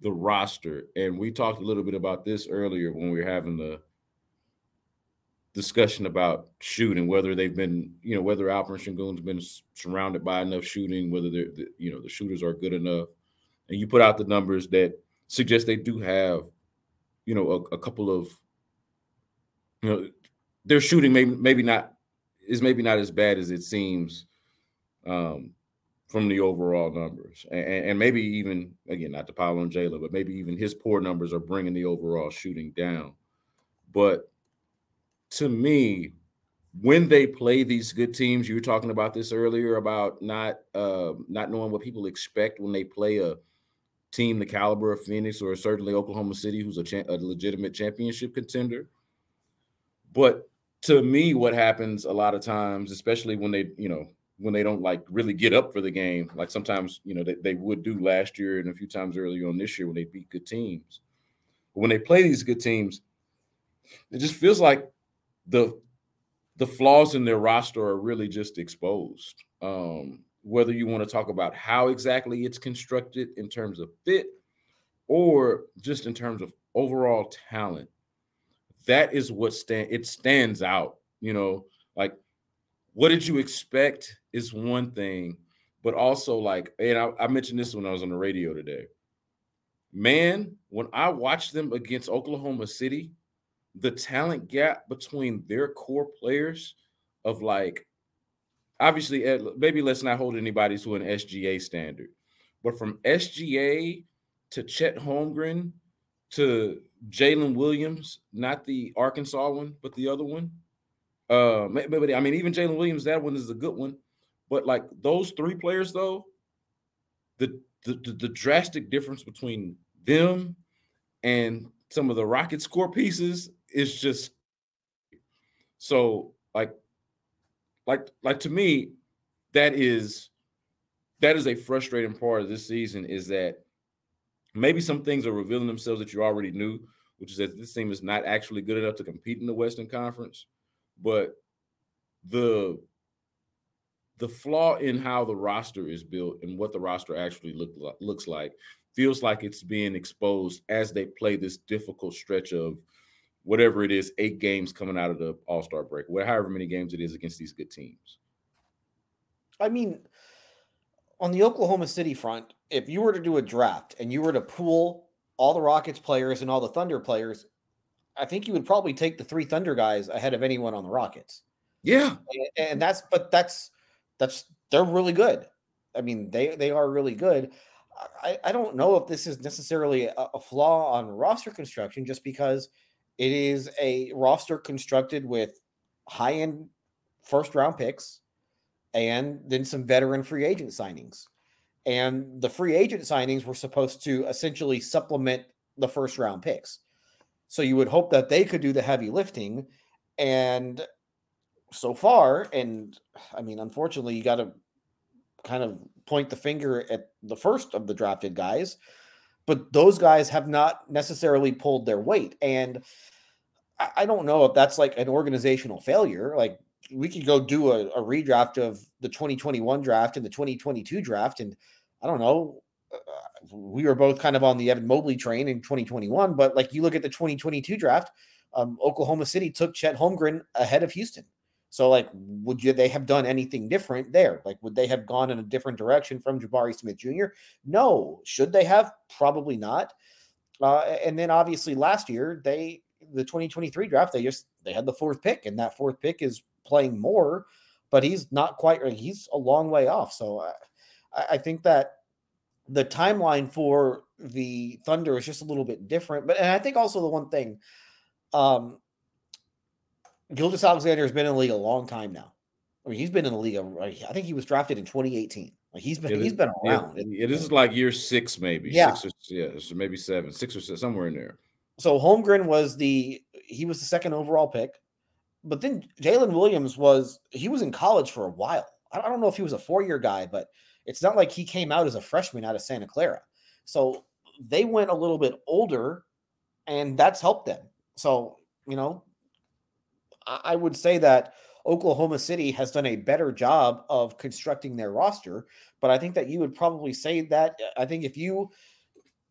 the roster. And we talked a little bit about this earlier when we were having the discussion about shooting, whether they've been, you know, whether Alperen Sengun's been surrounded by enough shooting, whether they're, the, you know, the shooters are good enough. And you put out the numbers that suggest they do have, you know, a, a couple of, you know, their shooting maybe maybe not is maybe not as bad as it seems. Um, from the overall numbers. And, and, maybe even, again, not to pile on Jalen, but maybe even his poor numbers are bringing the overall shooting down. But to me, when they play these good teams, you were talking about this earlier about not uh, not knowing what people expect when they play a team the caliber of Phoenix or certainly Oklahoma City, who's a, cha- a legitimate championship contender. But to me, what happens a lot of times, especially when they, you know, when they don't like really get up for the game, like sometimes you know they, they would do last year and a few times earlier on this year when they beat good teams. But when they play these good teams, it just feels like the the flaws in their roster are really just exposed. Um, whether you want to talk about how exactly it's constructed in terms of fit or just in terms of overall talent, that is what stand it stands out. You know, like what did you expect is one thing, but also like, and I, I mentioned this when I was on the radio today. Man, when I watched them against Oklahoma City, the talent gap between their core players of like, obviously, eh, maybe let's not hold anybody to an SGA standard, but from SGA to Chet Holmgren to Jalen Williams, not the Arkansas one, but the other one, uh, maybe, I mean, even Jalen Williams, that one is a good one. But like those three players, though, the, the the, the drastic difference between them and some of the Rockets core pieces is just so like like like to me that is that is a frustrating part of this season is that maybe some things are revealing themselves that you already knew which is that this team is not actually good enough to compete in the western conference but the the flaw in how the roster is built and what the roster actually look, looks like feels like it's being exposed as they play this difficult stretch of whatever it is, eight games coming out of the All Star break, however many games it is against these good teams. I mean, on the Oklahoma City front, if you were to do a draft and you were to pool all the Rockets players and all the Thunder players, I think you would probably take the three Thunder guys ahead of anyone on the Rockets. Yeah. And that's but that's that's they're really good. I mean, they they are really good. I, I don't know if this is necessarily a, a flaw on roster construction just because it is a roster constructed with high end first round picks and then some veteran free agent signings. And the free agent signings were supposed to essentially supplement the first round picks. So you would hope that they could do the heavy lifting. And so far, and I mean, unfortunately, you got to kind of point the finger at the first of the drafted guys, but those guys have not necessarily pulled their weight. And I don't know if that's like an organizational failure. Like we could go do a, a redraft of the 2021 draft and the 2022 draft. And I don't know, uh, we were both kind of on the Evan Mobley train in 2021, but like you look at the 2022 draft, um, Oklahoma City took Chet Holmgren ahead of Houston. So, like, would you they have done anything different there? Like, would they have gone in a different direction from Jabari Smith Jr.? No. Should they have? Probably not. Uh, and then obviously last year they the 2023 draft, they just they had the fourth pick, and that fourth pick is playing more, but he's not quite. He's a long way off. So I, I think that the timeline for the Thunder is just a little bit different. But and I think also the one thing, um, Gilgeous-Alexander has been in the league a long time now. I mean, he's been in the league. I think he was drafted in 2018. Like he's been, he's been around. It, it, this is like year six, maybe. Yeah, six or, yeah, maybe seven, six or six, somewhere in there. So Holmgren was the he was the second overall pick, but then Jalen Williams was he was in college for a while. I don't know if he was a four year guy, but it's not like he came out as a freshman out of Santa Clara. So they went a little bit older, and that's helped them. So you know, I would say that Oklahoma City has done a better job of constructing their roster. But I think that you would probably say that. I think if you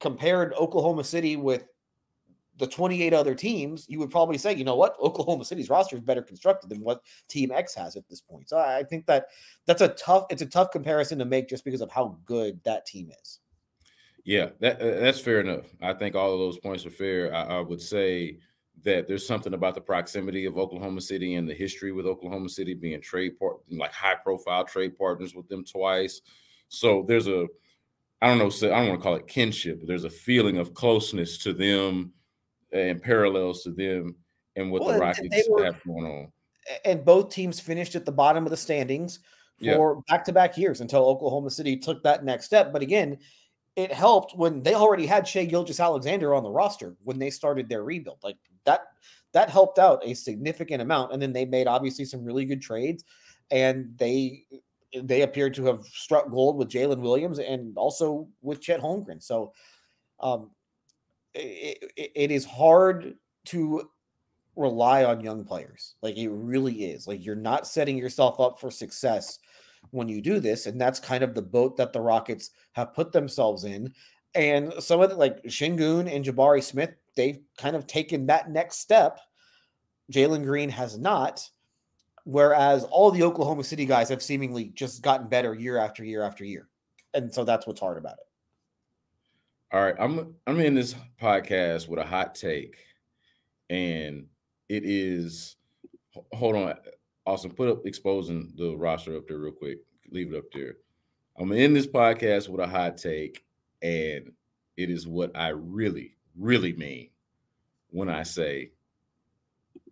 compared Oklahoma City with the 28 other teams, you would probably say, you know what, Oklahoma City's roster is better constructed than what Team X has at this point. So I think that that's a tough, it's a tough comparison to make just because of how good that team is. Yeah, that uh, that's fair enough. I think all of those points are fair. I, I would say that there's something about the proximity of Oklahoma City and the history with Oklahoma City being trade part like high profile trade partners with them twice. So there's a I don't know, I don't want to call it kinship, but there's a feeling of closeness to them and parallels to them and what well, the Rockets were, have going on. And both teams finished at the bottom of the standings for back to back years until Oklahoma City took that next step. But again, it helped when they already had Shai Gilgeous-Alexander on the roster when they started their rebuild. Like that, that helped out a significant amount. And then they made obviously some really good trades, and they they appeared to have struck gold with Jalen Williams and also with Chet Holmgren. So um, it, it, is hard to rely on young players. Like it really is. Like you're not setting yourself up for success when you do this. And that's kind of the boat that the Rockets have put themselves in. And some of the like Sengun and Jabari Smith, they've kind of taken that next step. Jalen Green has not. Whereas all the Oklahoma City guys have seemingly just gotten better year after year after year. And so that's what's hard about it. All right, I'm I'm in this podcast with a hot take, and it is hold on, Austin, put up exposing the roster up there real quick. Leave it up there. I'm in this podcast with a hot take, and it is what I really, really mean when I say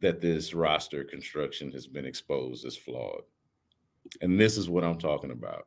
that this roster construction has been exposed as flawed. And this is what I'm talking about.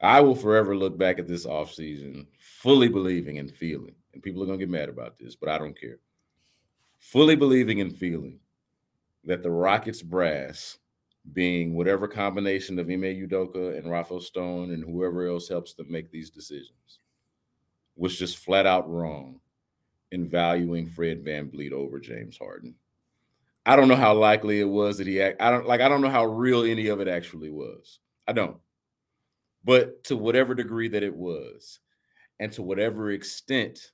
I will forever look back at this offseason fully believing and feeling, and people are going to get mad about this, but I don't care. Fully believing and feeling that the Rockets brass, being whatever combination of Ime Udoka and Rafael Stone and whoever else helps them make these decisions, was just flat out wrong in valuing Fred Van VanVleet over James Harden. I don't know how likely it was that he act, I don't like I don't know how real any of it actually was. I don't but to whatever degree that it was, and to whatever extent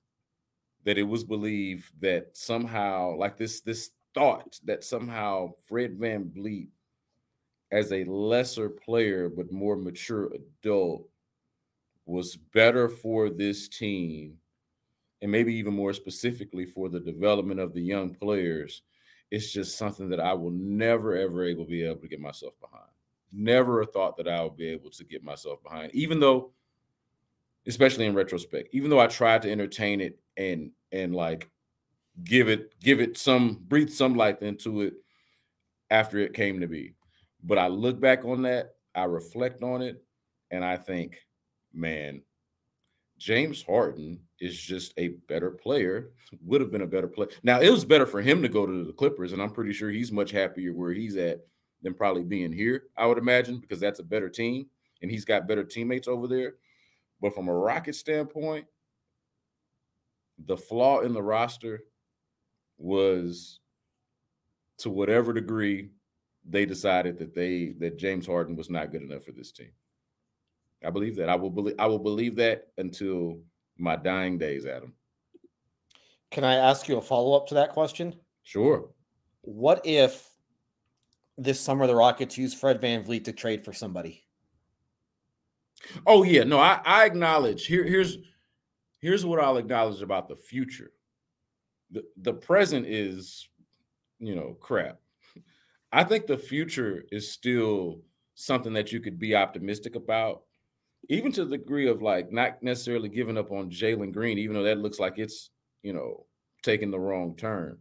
that it was believed that somehow, like this, this thought that somehow Fred Van VanVleet, as a lesser player but more mature adult, was better for this team, and maybe even more specifically for the development of the young players. It's just something that I will never ever able be able to get myself behind never a thought that I would be able to get myself behind, even though, especially in retrospect, even though I tried to entertain it and and like give it give it some breathe some life into it after it came to be. But I look back on that, I reflect on it, and I think, man, James Harden is just a better player, would have been a better player. Now, it was better for him to go to the Clippers, and I'm pretty sure he's much happier where he's at than probably being here, I would imagine, because that's a better team and he's got better teammates over there. But from a Rocket standpoint, the flaw in the roster was to whatever degree they decided that they that James Harden was not good enough for this team. I believe that. I will believe I will believe that until my dying days, Adam. Can I ask you a follow up to that question? Sure. What if this summer the Rockets use Fred VanVleet to trade for somebody? Oh yeah, no, I, I acknowledge here here's here's what I'll acknowledge about the future. The the present is, you know, crap. I think the future is still something that you could be optimistic about, even to the degree of like not necessarily giving up on Jalen Green, even though that looks like it's, you know, taking the wrong turn.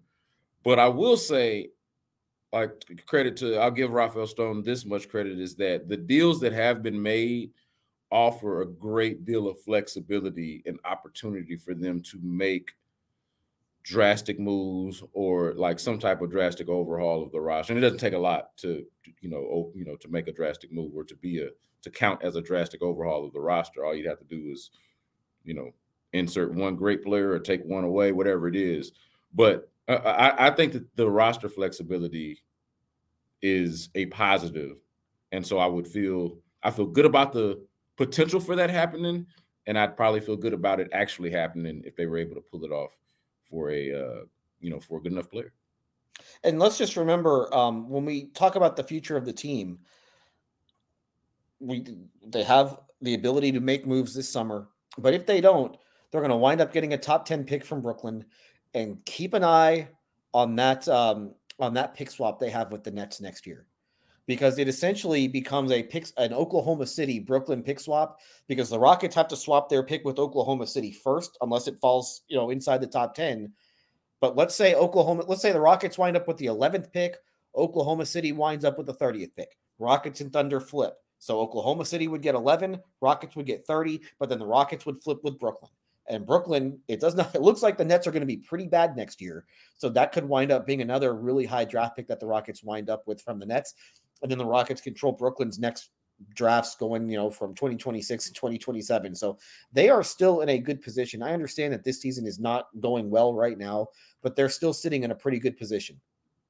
But I will say, Uh, like credit to I'll give Rafael Stone this much credit is that the deals that have been made offer a great deal of flexibility and opportunity for them to make drastic moves or like some type of drastic overhaul of the roster. And it doesn't take a lot to, you know, you know, to make a drastic move or to be a to count as a drastic overhaul of the roster. All you'd have to do is, you know, insert one great player or take one away, whatever it is. But I, I think that the roster flexibility is a positive, and so I would feel I feel good about the potential for that happening, and I'd probably feel good about it actually happening if they were able to pull it off for a uh, you know for a good enough player. And let's just remember um, when we talk about the future of the team, we they have the ability to make moves this summer, but if they don't, they're going to wind up getting a top ten pick from Brooklyn, and keep an eye on that um, on that pick swap they have with the Nets next year because it essentially becomes a pick an Oklahoma City Brooklyn pick swap because the Rockets have to swap their pick with Oklahoma City first unless it falls, you know, inside the top 10. But let's say Oklahoma, let's say the Rockets wind up with the 11th pick, Oklahoma City winds up with the 30th pick. Rockets and Thunder flip. So Oklahoma City would get 11, Rockets would get 30, but then the Rockets would flip with Brooklyn. And Brooklyn, it does not, it looks like the Nets are going to be pretty bad next year. So that could wind up being another really high draft pick that the Rockets wind up with from the Nets and then the Rockets control Brooklyn's next drafts going, you know, from 2026 to 2027. So they are still in a good position. I understand that this season is not going well right now, but they're still sitting in a pretty good position.